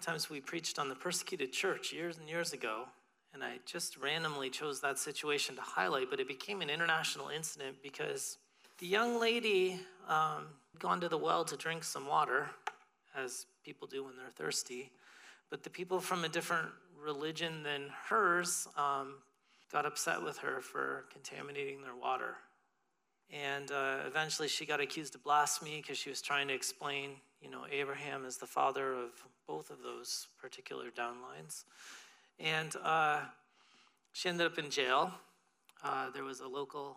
times we preached on the persecuted church years and years ago, and I just randomly chose that situation to highlight, but it became an international incident because the young lady um, gone to the well to drink some water, as people do when they're thirsty, but the people from a different religion than hers um, got upset with her for contaminating their water. And uh, eventually she got accused of blasphemy because she was trying to explain, you know, Abraham is the father of both of those particular downlines. And uh, she ended up in jail. Uh, there was a local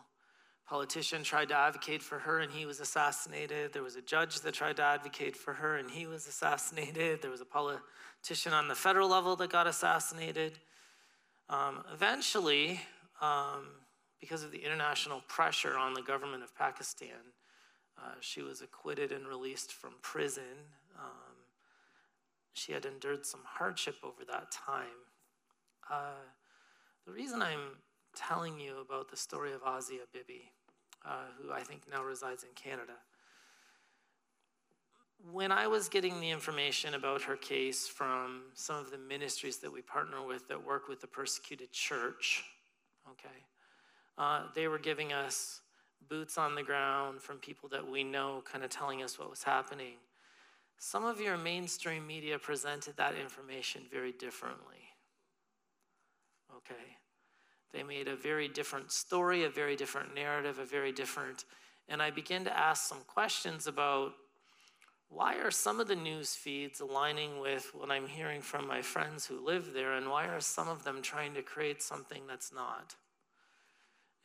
politician tried to advocate for her and he was assassinated. There was a judge that tried to advocate for her and he was assassinated. There was a politician on the federal level that got assassinated. Um, eventually, um, because of the international pressure on the government of Pakistan, uh, she was acquitted and released from prison. Um, she had endured some hardship over that time. Uh, the reason I'm telling you about the story of Asia Bibi, uh, who I think now resides in Canada. When I was getting the information about her case from some of the ministries that we partner with that work with the persecuted church, okay, uh, they were giving us boots on the ground from people that we know, kind of telling us what was happening. Some of your mainstream media presented that information very differently. Okay. They made a very different story, a very different narrative, a very different. And I began to ask some questions about why are some of the news feeds aligning with what I'm hearing from my friends who live there, and why are some of them trying to create something that's not?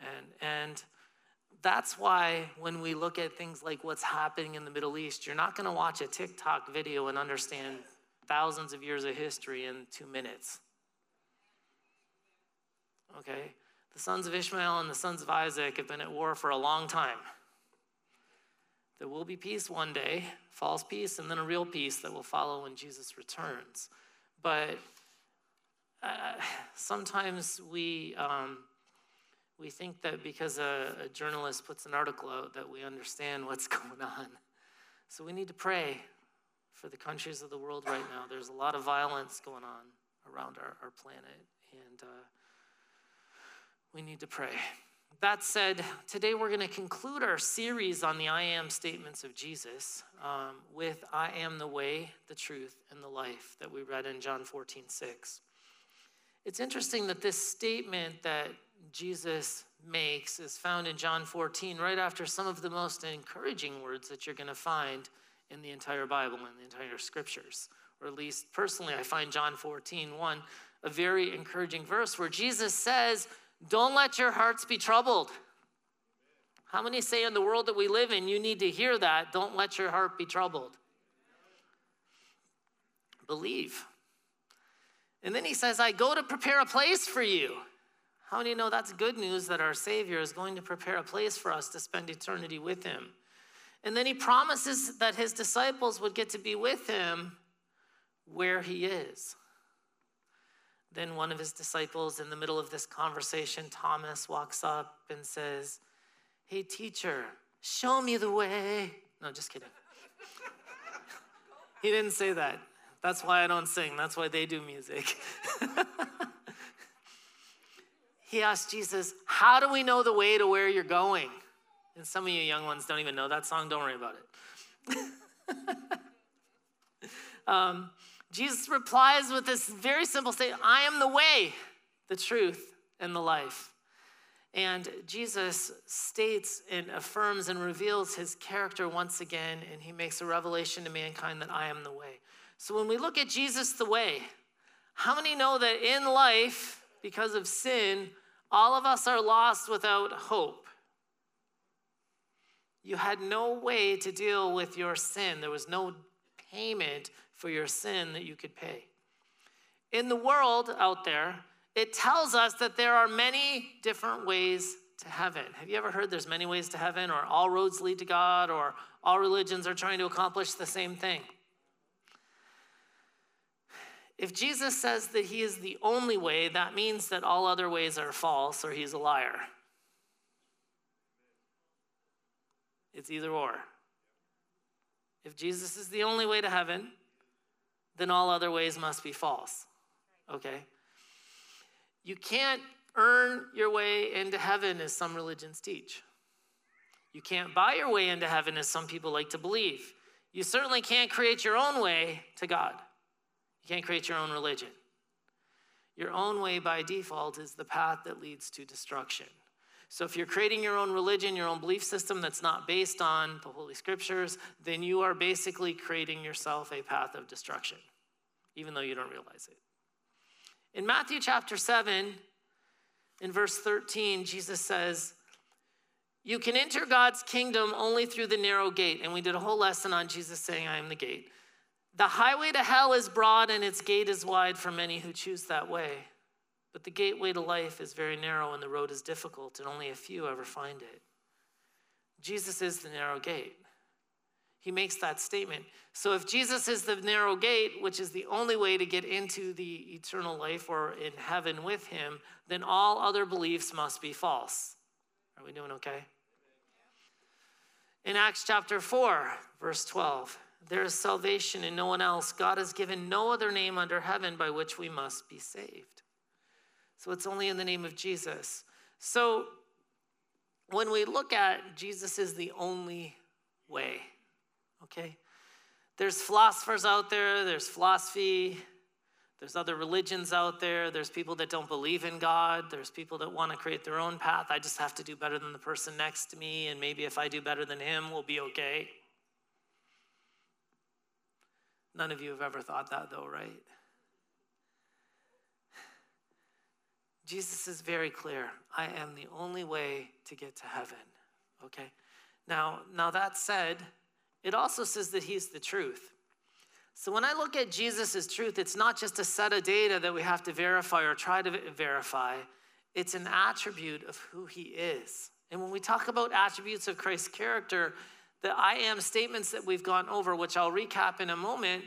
And, and that's why when we look at things like what's happening in the Middle East, you're not going to watch a TikTok video and understand thousands of years of history in two minutes okay? The sons of Ishmael and the sons of Isaac have been at war for a long time. There will be peace one day, false peace, and then a real peace that will follow when Jesus returns. But uh, sometimes we, um, we think that because a, a journalist puts an article out that we understand what's going on. So we need to pray for the countries of the world right now. There's a lot of violence going on around our, our planet. And uh, we need to pray. That said, today we're going to conclude our series on the I am statements of Jesus um, with I am the way, the truth, and the life that we read in John 14, 6. It's interesting that this statement that Jesus makes is found in John 14, right after some of the most encouraging words that you're going to find in the entire Bible and the entire scriptures. Or at least personally, I find John 14, 1, a very encouraging verse where Jesus says, don't let your hearts be troubled. How many say in the world that we live in, you need to hear that? Don't let your heart be troubled. Believe. And then he says, I go to prepare a place for you. How many know that's good news that our Savior is going to prepare a place for us to spend eternity with him? And then he promises that his disciples would get to be with him where he is. Then one of his disciples, in the middle of this conversation, Thomas, walks up and says, Hey, teacher, show me the way. No, just kidding. he didn't say that. That's why I don't sing. That's why they do music. he asked Jesus, How do we know the way to where you're going? And some of you young ones don't even know that song. Don't worry about it. um, Jesus replies with this very simple statement I am the way, the truth, and the life. And Jesus states and affirms and reveals his character once again, and he makes a revelation to mankind that I am the way. So when we look at Jesus the way, how many know that in life, because of sin, all of us are lost without hope? You had no way to deal with your sin, there was no payment for your sin that you could pay. in the world out there, it tells us that there are many different ways to heaven. Have you ever heard there's many ways to heaven, or all roads lead to God, or all religions are trying to accomplish the same thing? If Jesus says that he is the only way, that means that all other ways are false or he's a liar. It's either or. If Jesus is the only way to heaven, then all other ways must be false. Okay? You can't earn your way into heaven, as some religions teach. You can't buy your way into heaven, as some people like to believe. You certainly can't create your own way to God. You can't create your own religion. Your own way by default is the path that leads to destruction. So if you're creating your own religion, your own belief system that's not based on the Holy Scriptures, then you are basically creating yourself a path of destruction, even though you don't realize it. In Matthew chapter 7, in verse 13, Jesus says, You can enter God's kingdom only through the narrow gate. And we did a whole lesson on Jesus saying, I am the gate. The highway to hell is broad and its gate is wide for many who choose that way. But the gateway to life is very narrow and the road is difficult, and only a few ever find it. Jesus is the narrow gate. He makes that statement. So, if Jesus is the narrow gate, which is the only way to get into the eternal life or in heaven with him, then all other beliefs must be false. Are we doing okay? In Acts chapter 4, verse 12, there is salvation in no one else. God has given no other name under heaven by which we must be saved. So it's only in the name of Jesus. So when we look at Jesus is the only way, okay? There's philosophers out there, there's philosophy, there's other religions out there, there's people that don't believe in God, there's people that want to create their own path. I just have to do better than the person next to me, and maybe if I do better than him, we'll be okay. None of you have ever thought that, though, right? Jesus is very clear. I am the only way to get to heaven. Okay? Now, now that said, it also says that he's the truth. So when I look at Jesus' as truth, it's not just a set of data that we have to verify or try to verify. It's an attribute of who he is. And when we talk about attributes of Christ's character, the I am statements that we've gone over, which I'll recap in a moment,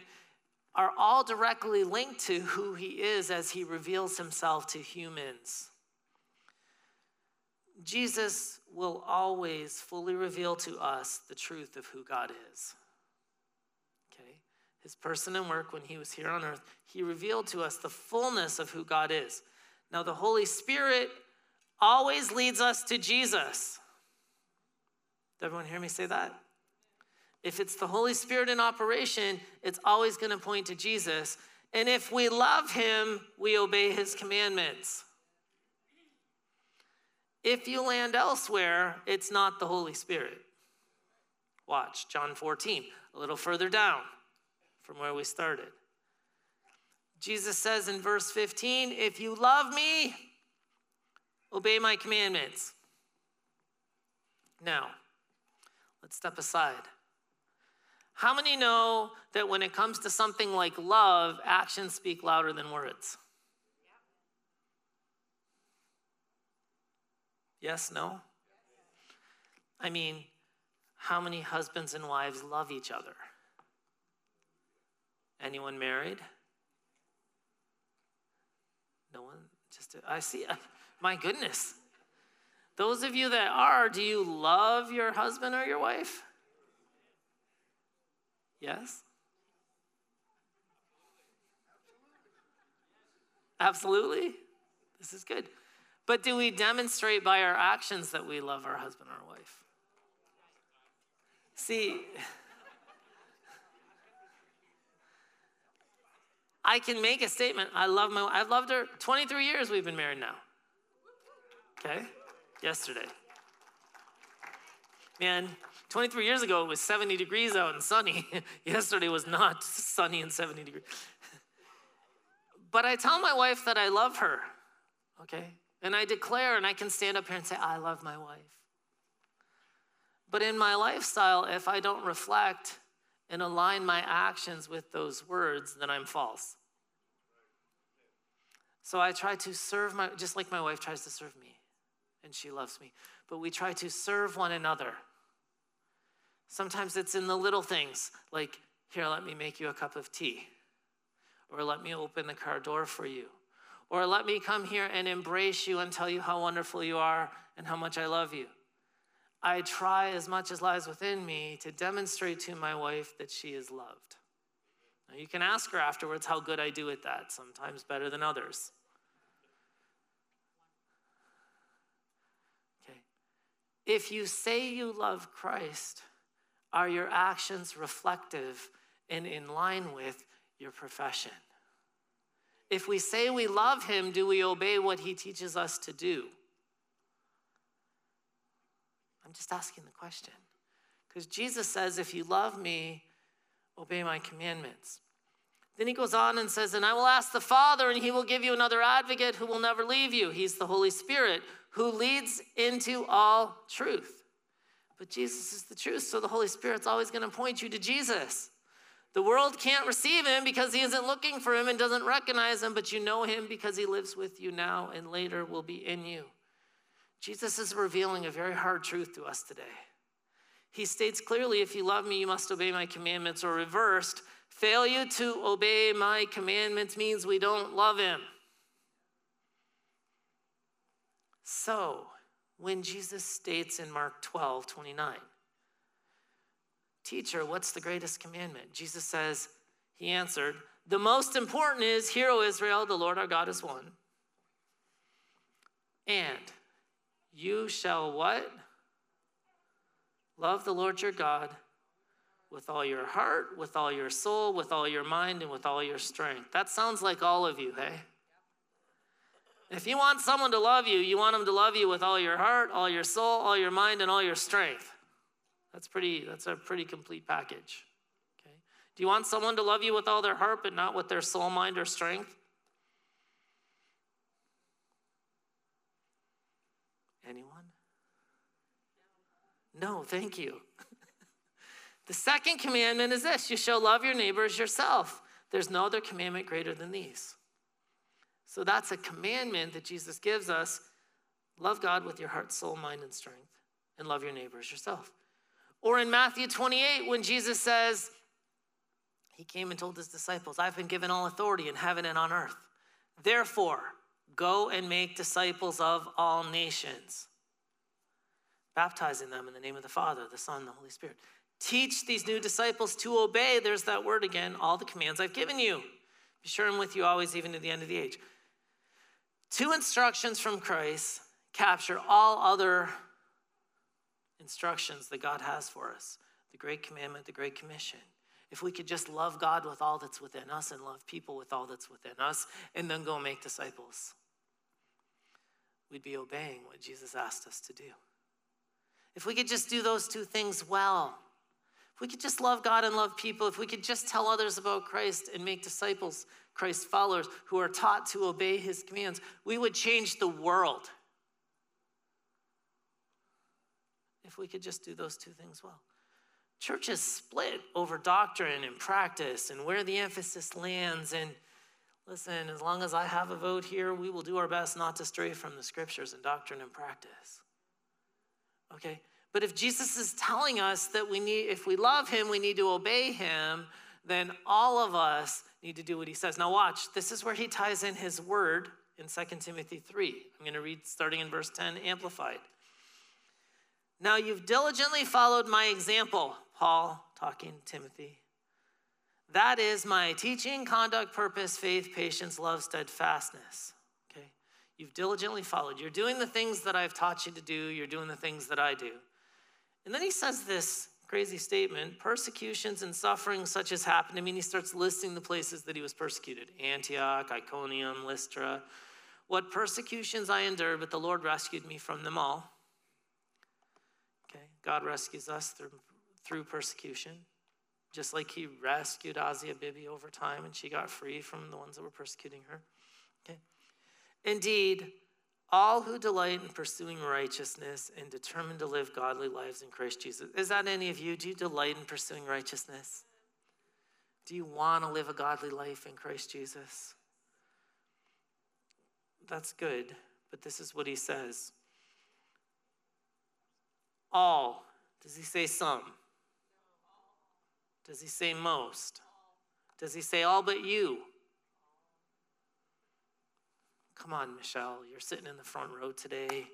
are all directly linked to who he is as he reveals himself to humans. Jesus will always fully reveal to us the truth of who God is. Okay? His person and work when he was here on earth, he revealed to us the fullness of who God is. Now, the Holy Spirit always leads us to Jesus. Did everyone hear me say that? If it's the Holy Spirit in operation, it's always going to point to Jesus. And if we love him, we obey his commandments. If you land elsewhere, it's not the Holy Spirit. Watch John 14, a little further down from where we started. Jesus says in verse 15, If you love me, obey my commandments. Now, let's step aside. How many know that when it comes to something like love, actions speak louder than words? Yes, no? I mean, how many husbands and wives love each other? Anyone married? No one? Just, I see, my goodness. Those of you that are, do you love your husband or your wife? Yes? Absolutely. This is good. But do we demonstrate by our actions that we love our husband or wife? See, I can make a statement. I love my I've loved her 23 years we've been married now. Okay? Yesterday. Man, 23 years ago, it was 70 degrees out and sunny. Yesterday was not sunny and 70 degrees. but I tell my wife that I love her, okay? And I declare, and I can stand up here and say, I love my wife. But in my lifestyle, if I don't reflect and align my actions with those words, then I'm false. So I try to serve my, just like my wife tries to serve me, and she loves me. But we try to serve one another. Sometimes it's in the little things, like, here, let me make you a cup of tea, or let me open the car door for you, or let me come here and embrace you and tell you how wonderful you are and how much I love you. I try as much as lies within me to demonstrate to my wife that she is loved. Now, you can ask her afterwards how good I do at that, sometimes better than others. Okay. If you say you love Christ, are your actions reflective and in line with your profession? If we say we love him, do we obey what he teaches us to do? I'm just asking the question. Because Jesus says, if you love me, obey my commandments. Then he goes on and says, And I will ask the Father, and he will give you another advocate who will never leave you. He's the Holy Spirit who leads into all truth. But Jesus is the truth, so the Holy Spirit's always going to point you to Jesus. The world can't receive him because he isn't looking for him and doesn't recognize him, but you know him because he lives with you now and later will be in you. Jesus is revealing a very hard truth to us today. He states clearly, if you love me, you must obey my commandments, or reversed, failure to obey my commandments means we don't love him. So, when Jesus states in Mark 12, 29, Teacher, what's the greatest commandment? Jesus says, He answered, The most important is, Hear, O Israel, the Lord our God is one. And you shall what? Love the Lord your God with all your heart, with all your soul, with all your mind, and with all your strength. That sounds like all of you, hey? If you want someone to love you, you want them to love you with all your heart, all your soul, all your mind, and all your strength. That's pretty that's a pretty complete package. Okay? Do you want someone to love you with all their heart but not with their soul, mind, or strength? Anyone? No, thank you. the second commandment is this you shall love your neighbor as yourself. There's no other commandment greater than these. So that's a commandment that Jesus gives us. Love God with your heart, soul, mind, and strength, and love your neighbor as yourself. Or in Matthew 28, when Jesus says, He came and told His disciples, I've been given all authority in heaven and on earth. Therefore, go and make disciples of all nations, baptizing them in the name of the Father, the Son, the Holy Spirit. Teach these new disciples to obey, there's that word again, all the commands I've given you. Be sure I'm with you always, even to the end of the age. Two instructions from Christ capture all other instructions that God has for us the Great Commandment, the Great Commission. If we could just love God with all that's within us and love people with all that's within us, and then go make disciples, we'd be obeying what Jesus asked us to do. If we could just do those two things well, we could just love God and love people, if we could just tell others about Christ and make disciples, Christ followers who are taught to obey his commands, we would change the world. if we could just do those two things well. Churches split over doctrine and practice and where the emphasis lands. And listen, as long as I have a vote here, we will do our best not to stray from the scriptures and doctrine and practice. Okay? But if Jesus is telling us that we need, if we love him, we need to obey him, then all of us need to do what he says. Now, watch, this is where he ties in his word in 2 Timothy 3. I'm going to read starting in verse 10, amplified. Now you've diligently followed my example, Paul talking Timothy. That is my teaching, conduct, purpose, faith, patience, love, steadfastness. Okay? You've diligently followed. You're doing the things that I've taught you to do, you're doing the things that I do. And then he says this crazy statement persecutions and suffering such as happened. I mean, he starts listing the places that he was persecuted Antioch, Iconium, Lystra. What persecutions I endured, but the Lord rescued me from them all. Okay, God rescues us through, through persecution, just like He rescued Asia Bibi over time and she got free from the ones that were persecuting her. Okay? Indeed, all who delight in pursuing righteousness and determine to live godly lives in Christ Jesus. Is that any of you? Do you delight in pursuing righteousness? Do you want to live a godly life in Christ Jesus? that's good, but this is what he says. All. Does he say some? Does he say most? Does he say all but you? Come on, Michelle, you're sitting in the front row today.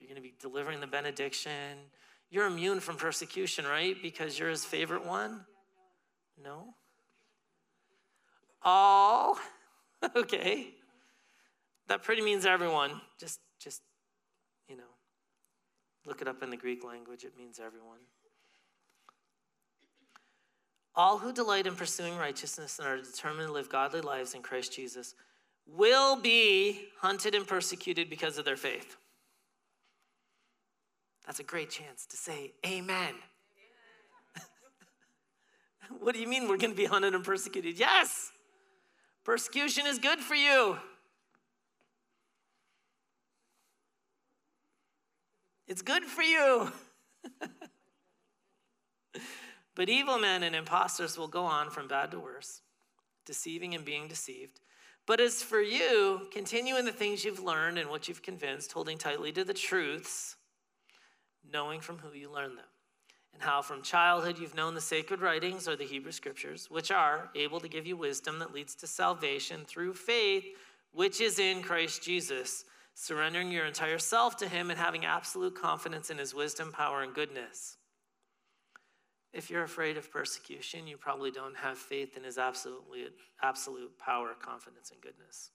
You're going to be delivering the benediction. You're immune from persecution, right? Because you're his favorite one? No? All? okay. That pretty means everyone. Just, just, you know, look it up in the Greek language. It means everyone. All who delight in pursuing righteousness and are determined to live godly lives in Christ Jesus will be hunted and persecuted because of their faith. That's a great chance to say amen. what do you mean we're going to be hunted and persecuted? Yes, persecution is good for you. It's good for you. but evil men and impostors will go on from bad to worse, deceiving and being deceived. But as for you, continue in the things you've learned and what you've convinced, holding tightly to the truths, knowing from who you learned them, and how from childhood you've known the sacred writings or the Hebrew scriptures, which are able to give you wisdom that leads to salvation through faith, which is in Christ Jesus, surrendering your entire self to Him and having absolute confidence in His wisdom, power, and goodness. If you're afraid of persecution, you probably don't have faith in his absolutely, absolute power, confidence, and goodness,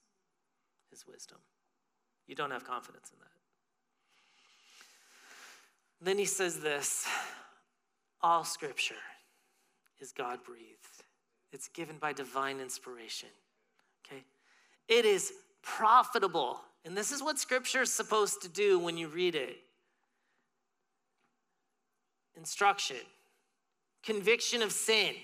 his wisdom. You don't have confidence in that. Then he says this all scripture is God breathed, it's given by divine inspiration. Okay? It is profitable. And this is what scripture is supposed to do when you read it instruction conviction of sin,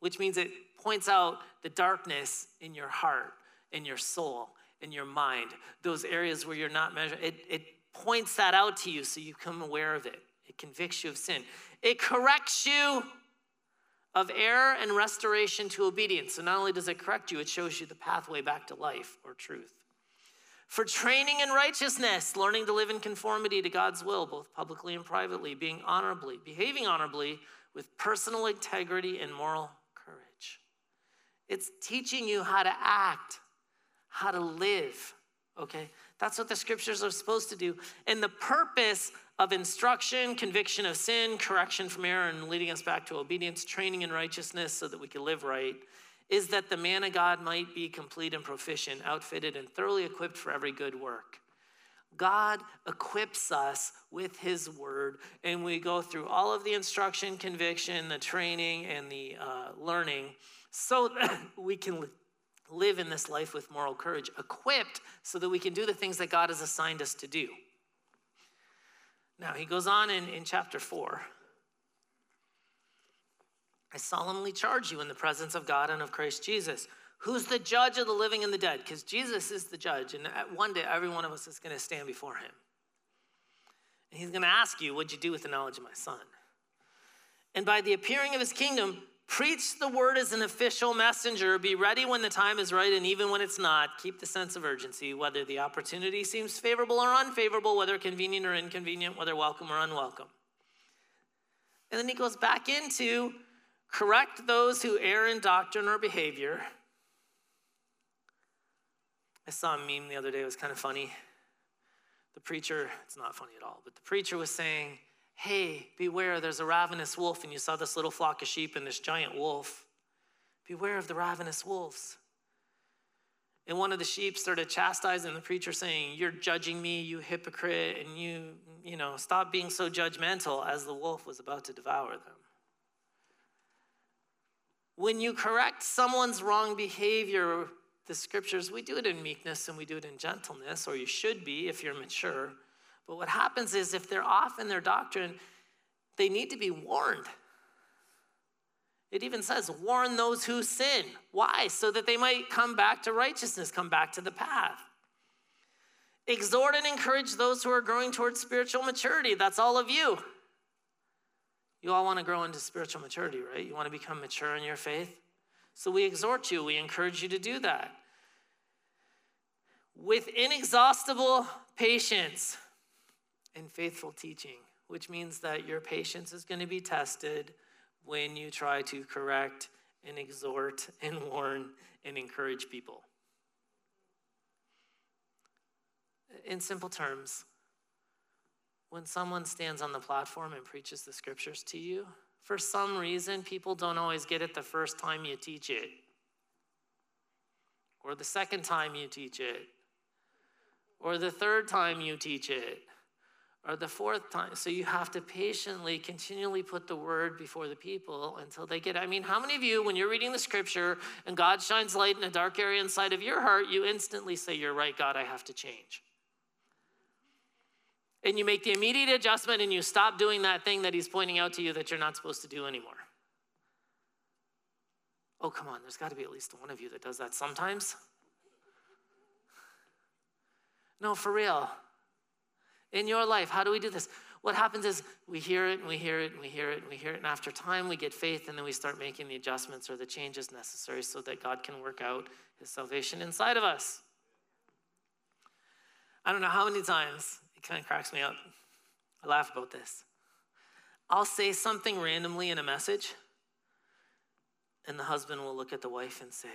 which means it points out the darkness in your heart, in your soul, in your mind, those areas where you're not measuring. It, it points that out to you so you become aware of it. It convicts you of sin. It corrects you of error and restoration to obedience. So not only does it correct you, it shows you the pathway back to life or truth. For training in righteousness, learning to live in conformity to God's will, both publicly and privately, being honorably, behaving honorably with personal integrity and moral courage. It's teaching you how to act, how to live, okay? That's what the scriptures are supposed to do. And the purpose of instruction, conviction of sin, correction from error, and leading us back to obedience, training in righteousness so that we can live right, is that the man of God might be complete and proficient, outfitted, and thoroughly equipped for every good work. God equips us with His Word, and we go through all of the instruction, conviction, the training, and the uh, learning so that we can live in this life with moral courage, equipped so that we can do the things that God has assigned us to do. Now, he goes on in, in chapter 4. I solemnly charge you in the presence of God and of Christ Jesus who's the judge of the living and the dead, because Jesus is the judge, and one day every one of us is going to stand before him. And he's going to ask you, What'd you do with the knowledge of my son? And by the appearing of his kingdom, preach the word as an official messenger. Be ready when the time is right, and even when it's not, keep the sense of urgency, whether the opportunity seems favorable or unfavorable, whether convenient or inconvenient, whether welcome or unwelcome. And then he goes back into correct those who err in doctrine or behavior I saw a meme the other day, it was kind of funny. The preacher, it's not funny at all, but the preacher was saying, Hey, beware, there's a ravenous wolf, and you saw this little flock of sheep and this giant wolf. Beware of the ravenous wolves. And one of the sheep started chastising the preacher, saying, You're judging me, you hypocrite, and you, you know, stop being so judgmental as the wolf was about to devour them. When you correct someone's wrong behavior, the scriptures, we do it in meekness and we do it in gentleness, or you should be if you're mature. But what happens is if they're off in their doctrine, they need to be warned. It even says, warn those who sin. Why? So that they might come back to righteousness, come back to the path. Exhort and encourage those who are growing towards spiritual maturity. That's all of you. You all want to grow into spiritual maturity, right? You want to become mature in your faith? So we exhort you, we encourage you to do that. with inexhaustible patience and faithful teaching, which means that your patience is going to be tested when you try to correct and exhort and warn and encourage people. In simple terms, when someone stands on the platform and preaches the scriptures to you, for some reason, people don't always get it the first time you teach it, or the second time you teach it, or the third time you teach it or the fourth time. So you have to patiently, continually put the word before the people until they get it. I mean, how many of you, when you're reading the scripture and God shines light in a dark area inside of your heart, you instantly say, You're right, God, I have to change? And you make the immediate adjustment and you stop doing that thing that He's pointing out to you that you're not supposed to do anymore. Oh, come on, there's got to be at least one of you that does that sometimes. No, for real in your life. How do we do this? What happens is we hear it and we hear it and we hear it and we hear it, and after time we get faith and then we start making the adjustments or the changes necessary so that God can work out his salvation inside of us. I don't know how many times kind of cracks me up. I laugh about this. I'll say something randomly in a message, and the husband will look at the wife and say,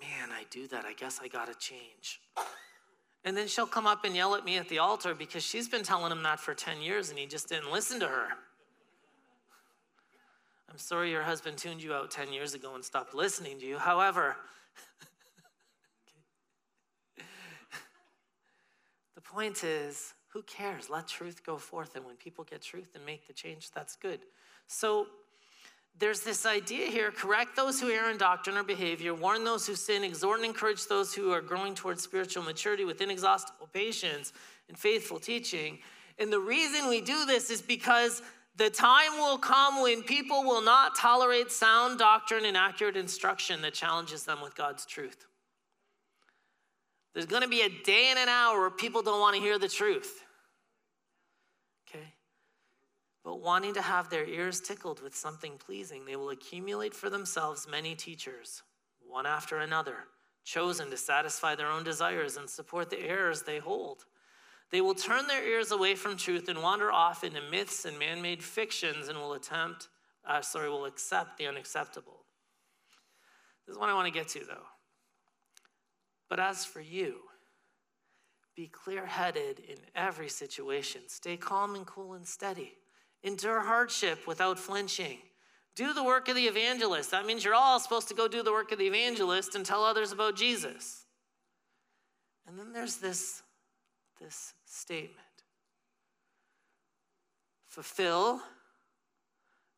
Man, I do that. I guess I got to change. And then she'll come up and yell at me at the altar because she's been telling him that for 10 years and he just didn't listen to her. I'm sorry your husband tuned you out 10 years ago and stopped listening to you. However, the point is, who cares? Let truth go forth. And when people get truth and make the change, that's good. So there's this idea here correct those who err in doctrine or behavior, warn those who sin, exhort and encourage those who are growing towards spiritual maturity with inexhaustible patience and faithful teaching. And the reason we do this is because the time will come when people will not tolerate sound doctrine and accurate instruction that challenges them with God's truth. There's going to be a day and an hour where people don't want to hear the truth. Okay? But wanting to have their ears tickled with something pleasing, they will accumulate for themselves many teachers, one after another, chosen to satisfy their own desires and support the errors they hold. They will turn their ears away from truth and wander off into myths and man made fictions and will attempt, uh, sorry, will accept the unacceptable. This is what I want to get to, though. But as for you, be clear headed in every situation, stay calm and cool and steady. Endure hardship without flinching. Do the work of the evangelist. That means you're all supposed to go do the work of the evangelist and tell others about Jesus. And then there's this, this statement fulfill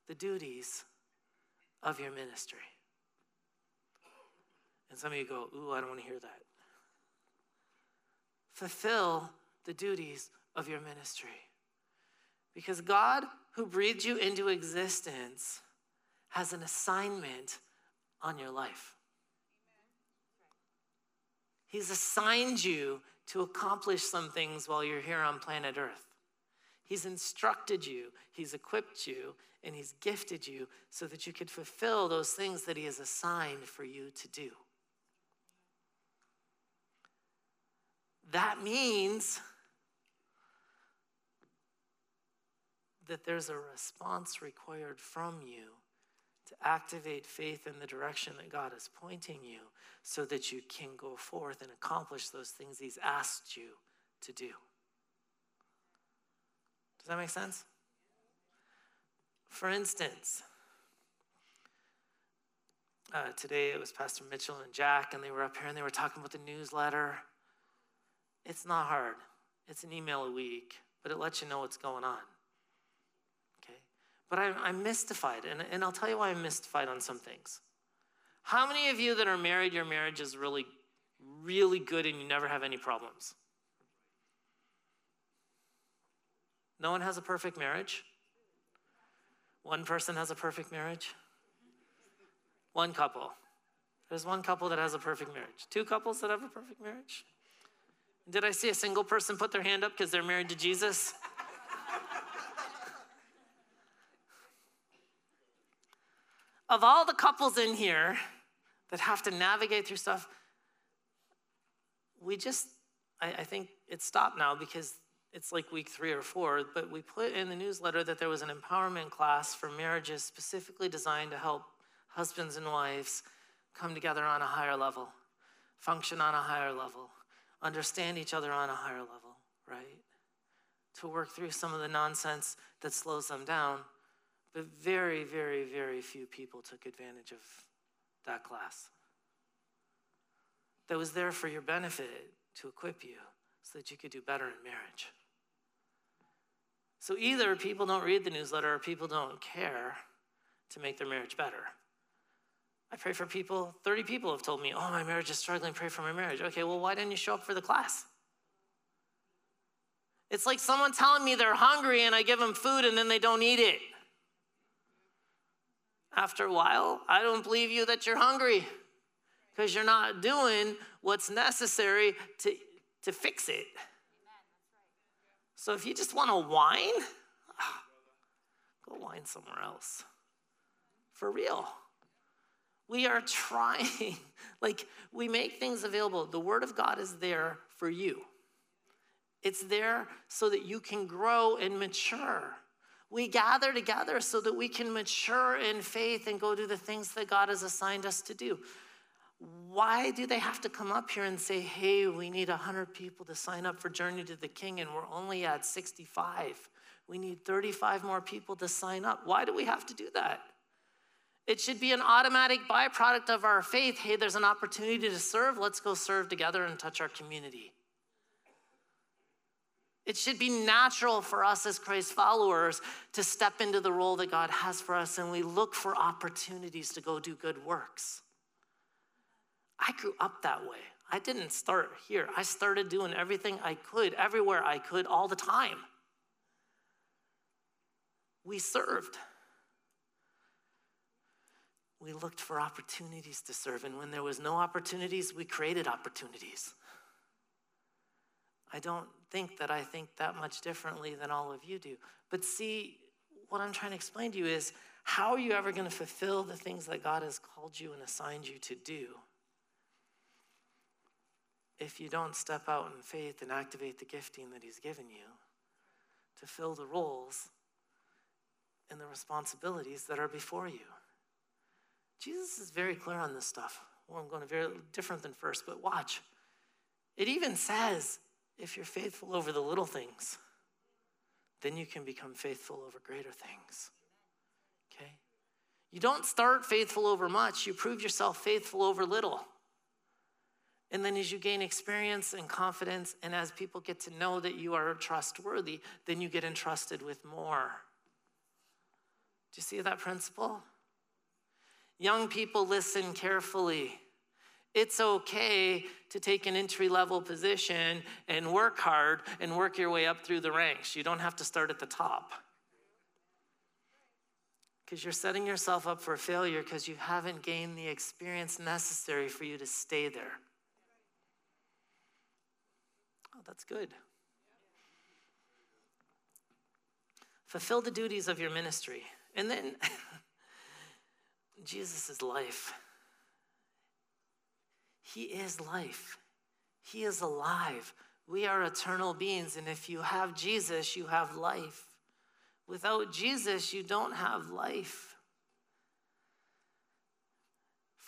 the duties of your ministry. And some of you go, Ooh, I don't want to hear that. Fulfill the duties of your ministry. Because God, who breathed you into existence, has an assignment on your life. He's assigned you to accomplish some things while you're here on planet Earth. He's instructed you, He's equipped you, and He's gifted you so that you could fulfill those things that He has assigned for you to do. That means that there's a response required from you to activate faith in the direction that God is pointing you so that you can go forth and accomplish those things He's asked you to do. Does that make sense? For instance, uh, today it was Pastor Mitchell and Jack, and they were up here and they were talking about the newsletter. It's not hard, it's an email a week, but it lets you know what's going on. Okay? But I'm, I'm mystified, and, and I'll tell you why I'm mystified on some things. How many of you that are married, your marriage is really, really good and you never have any problems? No one has a perfect marriage. One person has a perfect marriage. One couple. There's one couple that has a perfect marriage. Two couples that have a perfect marriage. Did I see a single person put their hand up because they're married to Jesus? of all the couples in here that have to navigate through stuff, we just, I, I think it stopped now because it's like week three or four, but we put in the newsletter that there was an empowerment class for marriages specifically designed to help husbands and wives come together on a higher level, function on a higher level, understand each other on a higher level, right? To work through some of the nonsense that slows them down. But very, very, very few people took advantage of that class. That was there for your benefit to equip you so that you could do better in marriage. So either people don't read the newsletter or people don't care to make their marriage better. I pray for people, 30 people have told me, oh, my marriage is struggling, pray for my marriage. Okay, well, why didn't you show up for the class? It's like someone telling me they're hungry and I give them food and then they don't eat it. After a while, I don't believe you that you're hungry because you're not doing what's necessary to, to fix it. So if you just want to whine, go whine somewhere else. For real. We are trying, like, we make things available. The Word of God is there for you, it's there so that you can grow and mature. We gather together so that we can mature in faith and go do the things that God has assigned us to do why do they have to come up here and say, hey, we need 100 people to sign up for Journey to the King and we're only at 65? We need 35 more people to sign up. Why do we have to do that? It should be an automatic byproduct of our faith. Hey, there's an opportunity to serve. Let's go serve together and touch our community. It should be natural for us as Christ followers to step into the role that God has for us and we look for opportunities to go do good works. I grew up that way. I didn't start here. I started doing everything I could, everywhere I could, all the time. We served. We looked for opportunities to serve, and when there was no opportunities, we created opportunities. I don't think that I think that much differently than all of you do. But see, what I'm trying to explain to you is how are you ever going to fulfill the things that God has called you and assigned you to do if you don't step out in faith and activate the gifting that He's given you to fill the roles and the responsibilities that are before you. Jesus is very clear on this stuff. Well, I'm going to very different than first, but watch. It even says if you're faithful over the little things, then you can become faithful over greater things. Okay? You don't start faithful over much, you prove yourself faithful over little. And then as you gain experience and confidence, and as people get to know that you are trustworthy, then you get entrusted with more. Do you see that principle? Young people, listen carefully. It's okay to take an entry level position and work hard and work your way up through the ranks. You don't have to start at the top. Because you're setting yourself up for failure because you haven't gained the experience necessary for you to stay there. Oh, that's good. Fulfill the duties of your ministry. And then Jesus is life. He is life. He is alive. We are eternal beings, and if you have Jesus, you have life. Without Jesus, you don't have life.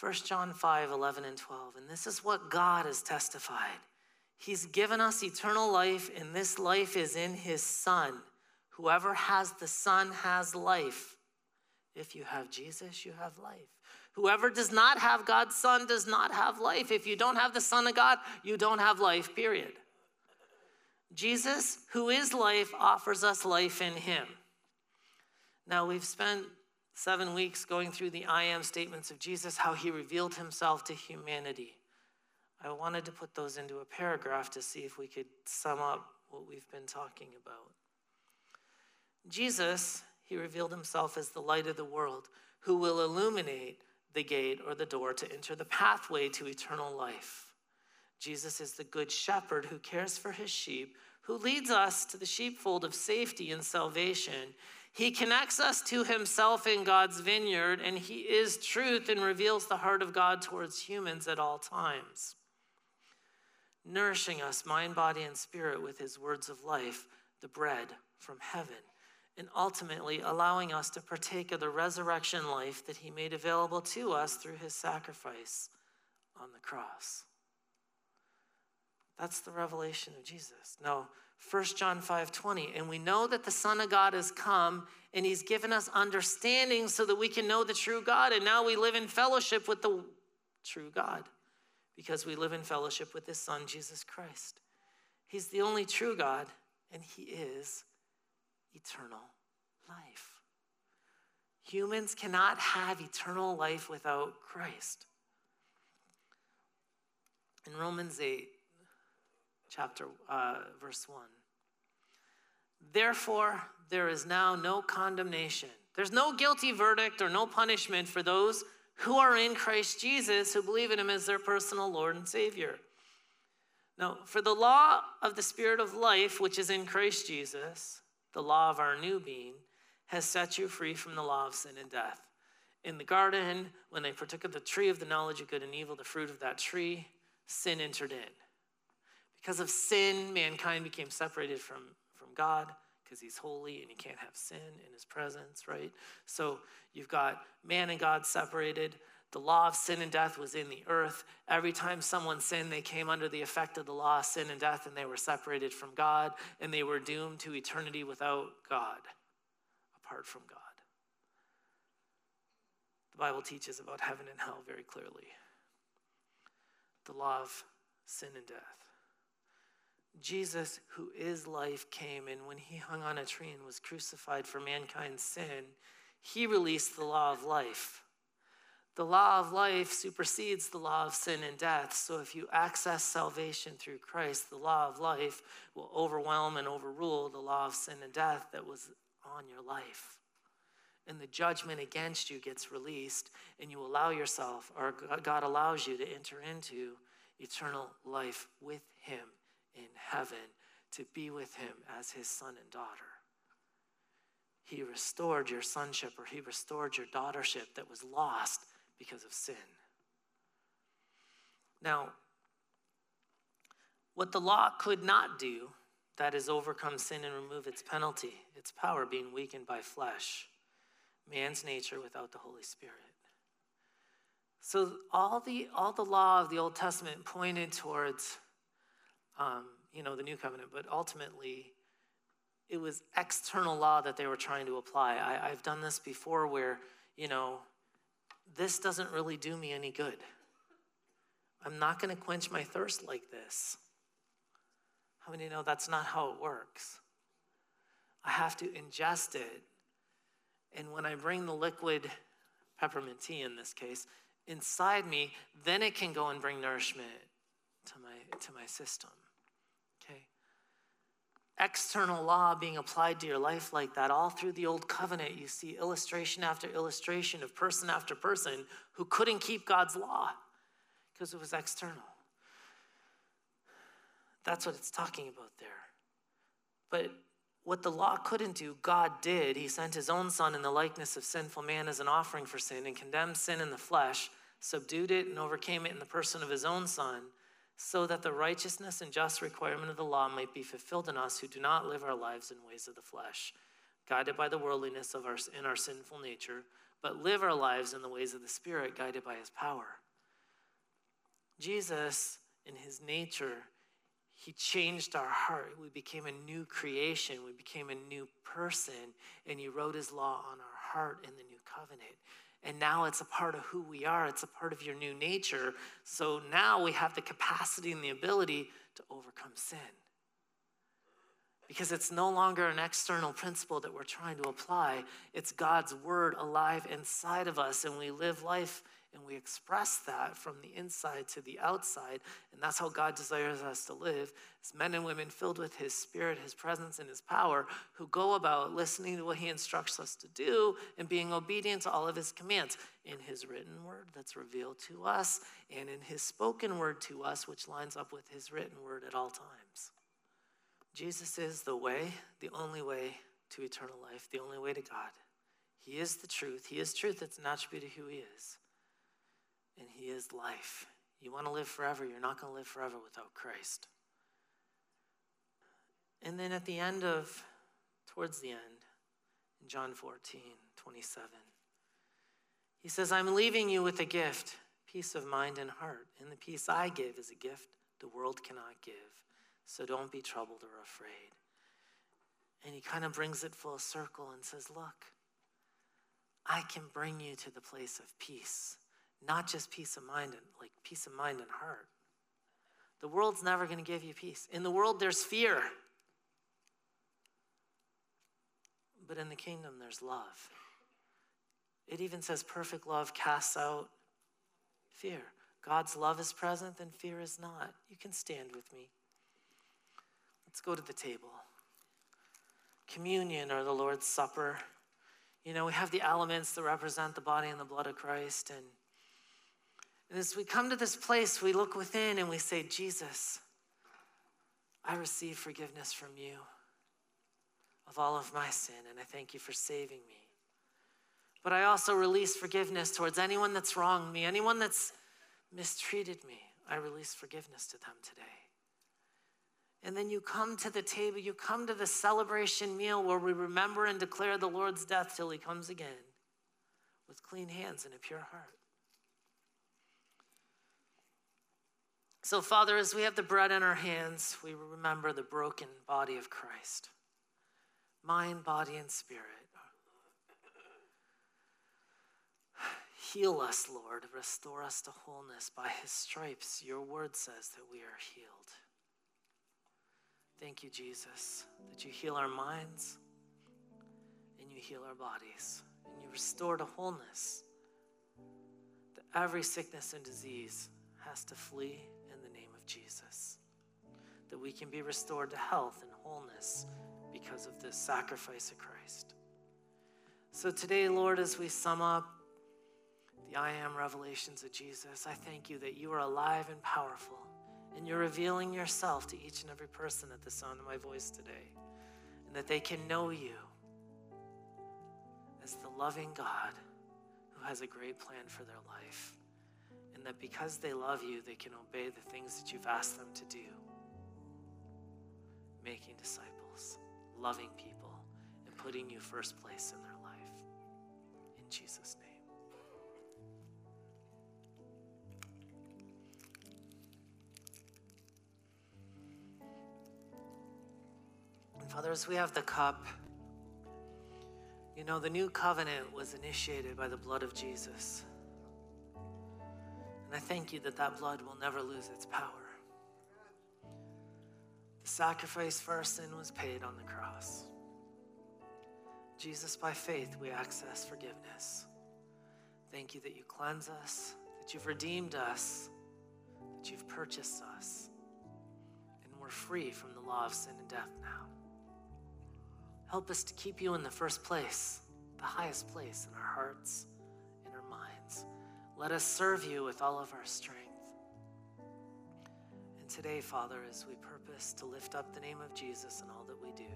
1 John 5 11 and 12. And this is what God has testified. He's given us eternal life, and this life is in His Son. Whoever has the Son has life. If you have Jesus, you have life. Whoever does not have God's Son does not have life. If you don't have the Son of God, you don't have life, period. Jesus, who is life, offers us life in Him. Now, we've spent seven weeks going through the I am statements of Jesus, how He revealed Himself to humanity. I wanted to put those into a paragraph to see if we could sum up what we've been talking about. Jesus, he revealed himself as the light of the world who will illuminate the gate or the door to enter the pathway to eternal life. Jesus is the good shepherd who cares for his sheep, who leads us to the sheepfold of safety and salvation. He connects us to himself in God's vineyard, and he is truth and reveals the heart of God towards humans at all times. nourishing us, mind, body, and spirit, with his words of life, the bread from heaven, and ultimately allowing us to partake of the resurrection life that he made available to us through his sacrifice on the cross. That's the revelation of Jesus. No, 1 John 5 20. And we know that the Son of God has come and he's given us understanding so that we can know the true God. And now we live in fellowship with the true God because we live in fellowship with his Son, Jesus Christ. He's the only true God and he is eternal life. Humans cannot have eternal life without Christ. In Romans 8, chapter uh, verse 1. Therefore, there is now no condemnation. There's no guilty verdict or no punishment for those who are in Christ Jesus, who believe in him as their personal Lord and Savior. Now, for the law of the Spirit of life, which is in Christ Jesus, the law of our new being, has set you free from the law of sin and death. In the garden, when they partook of the tree of the knowledge of good and evil, the fruit of that tree, sin entered in. Because of sin, mankind became separated from, from God because he's holy and you can't have sin in his presence, right? So you've got man and God separated. The law of sin and death was in the earth. Every time someone sinned, they came under the effect of the law of sin and death and they were separated from God and they were doomed to eternity without God, apart from God. The Bible teaches about heaven and hell very clearly. The law of sin and death. Jesus, who is life, came, and when he hung on a tree and was crucified for mankind's sin, he released the law of life. The law of life supersedes the law of sin and death. So if you access salvation through Christ, the law of life will overwhelm and overrule the law of sin and death that was on your life. And the judgment against you gets released, and you allow yourself, or God allows you to enter into eternal life with Him in heaven to be with him as his son and daughter. He restored your sonship or he restored your daughtership that was lost because of sin. Now, what the law could not do, that is, overcome sin and remove its penalty, its power being weakened by flesh, man's nature without the Holy Spirit. So all the all the law of the Old Testament pointed towards um, you know, the new covenant, but ultimately it was external law that they were trying to apply. I, I've done this before where, you know, this doesn't really do me any good. I'm not going to quench my thirst like this. How many know that's not how it works? I have to ingest it. And when I bring the liquid peppermint tea in this case inside me, then it can go and bring nourishment to my to my system external law being applied to your life like that. All through the Old Covenant, you see illustration after illustration of person after person who couldn't keep God's law because it was external. That's what it's talking about there. But what the law couldn't do, God did. He sent his own son in the likeness of sinful man as an offering for sin and condemned sin in the flesh, subdued it, and overcame it in the person of his own son so that the righteousness and just requirement of the law might be fulfilled in us who do not live our lives in ways of the flesh, guided by the worldliness of our, in our sinful nature, but live our lives in the ways of the Spirit, guided by his power. Jesus, in his nature, he changed our heart. We became a new creation. We became a new person, and he wrote his law on our heart in the new covenant. And now it's a part of who we are, it's a part of your new nature. So now we have the capacity and the ability to overcome sin. Because it's no longer an external principle that we're trying to apply, it's God's word alive inside of us, and we live life and we express that from the inside to the outside. And that's how God desires us to live as men and women filled with His Spirit, His presence, and His power, who go about listening to what He instructs us to do and being obedient to all of His commands in His written word that's revealed to us and in His spoken word to us, which lines up with His written word at all times. Jesus is the way, the only way to eternal life, the only way to God. He is the truth. He is truth. It's an attribute of who He is and He is life. You want to live forever, you're not going to live forever without Christ. And then at the end of, towards the end, in John 14, 27, he says, I'm leaving you with a gift, peace of mind and heart. And the peace I give is a gift the world cannot give. So don't be troubled or afraid. And he kind of brings it full circle and says, Look, I can bring you to the place of peace, not just peace of mind and like peace of mind and heart. The world's never going to give you peace. In the world, there's fear. But in the kingdom, there's love. It even says perfect love casts out fear. God's love is present and fear is not. You can stand with me. Let's go to the table. Communion or the Lord's Supper. You know, we have the elements that represent the body and the blood of Christ. And, and as we come to this place, we look within and we say, Jesus, I receive forgiveness from you of all of my sin, and I thank you for saving me. But I also release forgiveness towards anyone that's wronged me, anyone that's mistreated me. I release forgiveness to them today. And then you come to the table, you come to the celebration meal where we remember and declare the Lord's death till he comes again with clean hands and a pure heart. So, Father, as we have the bread in our hands, we remember the broken body of Christ mind, body, and spirit. Heal us, Lord. Restore us to wholeness. By his stripes, your word says that we are healed. Thank you, Jesus, that you heal our minds and you heal our bodies and you restore to wholeness. That every sickness and disease has to flee Jesus. That we can be restored to health and wholeness because of this sacrifice of Christ. So today, Lord, as we sum up the I am revelations of Jesus, I thank you that you are alive and powerful, and you're revealing yourself to each and every person at the sound of my voice today, and that they can know you as the loving God who has a great plan for their life, and that because they love you, they can obey the things that you've asked them to do, making disciples loving people, and putting you first place in their life. In Jesus' name. And Father, we have the cup, you know, the new covenant was initiated by the blood of Jesus. And I thank you that that blood will never lose its power. The sacrifice for our sin was paid on the cross. Jesus, by faith, we access forgiveness. Thank you that you cleanse us, that you've redeemed us, that you've purchased us, and we're free from the law of sin and death now. Help us to keep you in the first place, the highest place in our hearts. Let us serve you with all of our strength. And today, Father, as we purpose to lift up the name of Jesus in all that we do,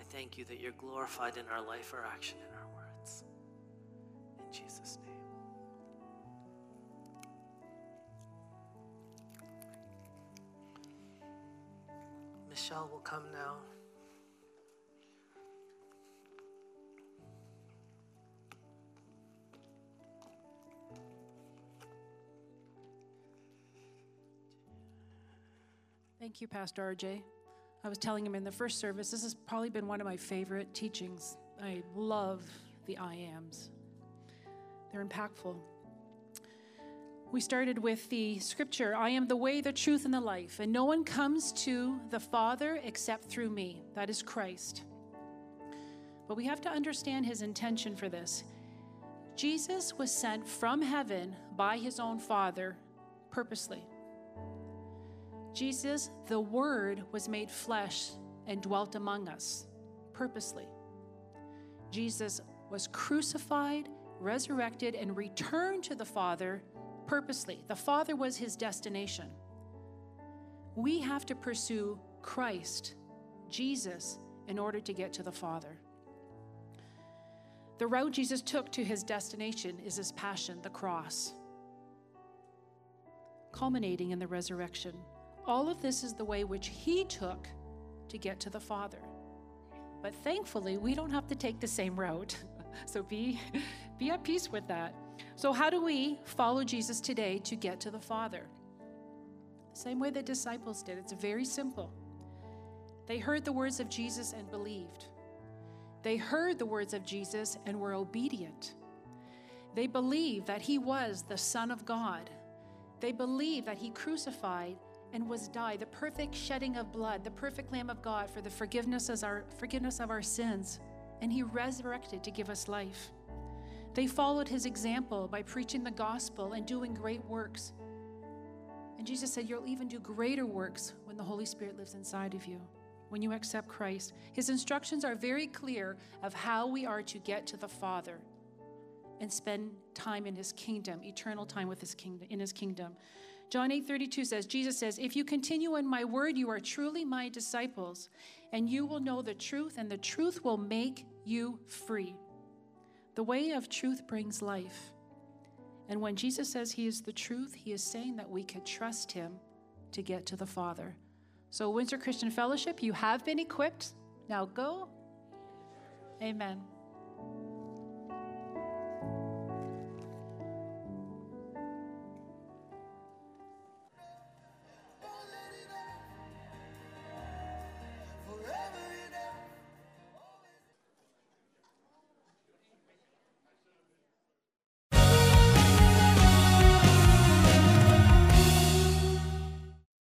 I thank you that you're glorified in our life, our action, and our words. In Jesus' name. Michelle will come now. Thank you, Pastor RJ. I was telling him in the first service, this has probably been one of my favorite teachings. I love the I ams, they're impactful. We started with the scripture I am the way, the truth, and the life, and no one comes to the Father except through me. That is Christ. But we have to understand his intention for this. Jesus was sent from heaven by his own Father purposely. Jesus, the Word, was made flesh and dwelt among us purposely. Jesus was crucified, resurrected, and returned to the Father purposely. The Father was his destination. We have to pursue Christ, Jesus, in order to get to the Father. The route Jesus took to his destination is his passion, the cross. culminating in the resurrection. All of this is the way which he took to get to the Father. But thankfully, we don't have to take the same route. So be, be at peace with that. So, how do we follow Jesus today to get to the Father? Same way the disciples did. It's very simple. They heard the words of Jesus and believed. They heard the words of Jesus and were obedient. They believed that he was the Son of God. They believed that he crucified and was died, the perfect shedding of blood, the perfect Lamb of God for the forgiveness, as our, forgiveness of our sins. And he resurrected to give us life. They followed his example by preaching the gospel and doing great works. And Jesus said, You'll even do greater works when the Holy Spirit lives inside of you, when you accept Christ. His instructions are very clear of how we are to get to the Father and spend time in his kingdom, eternal time with his kingdom in his kingdom. John 8:32 says Jesus says, "If you continue in my word, you are truly my disciples, and you will know the truth, and the truth will make you free." The way of truth brings life. And when Jesus says he is the truth, he is saying that we can trust him to get to the Father. So, Windsor Christian Fellowship, you have been equipped. Now go. Amen.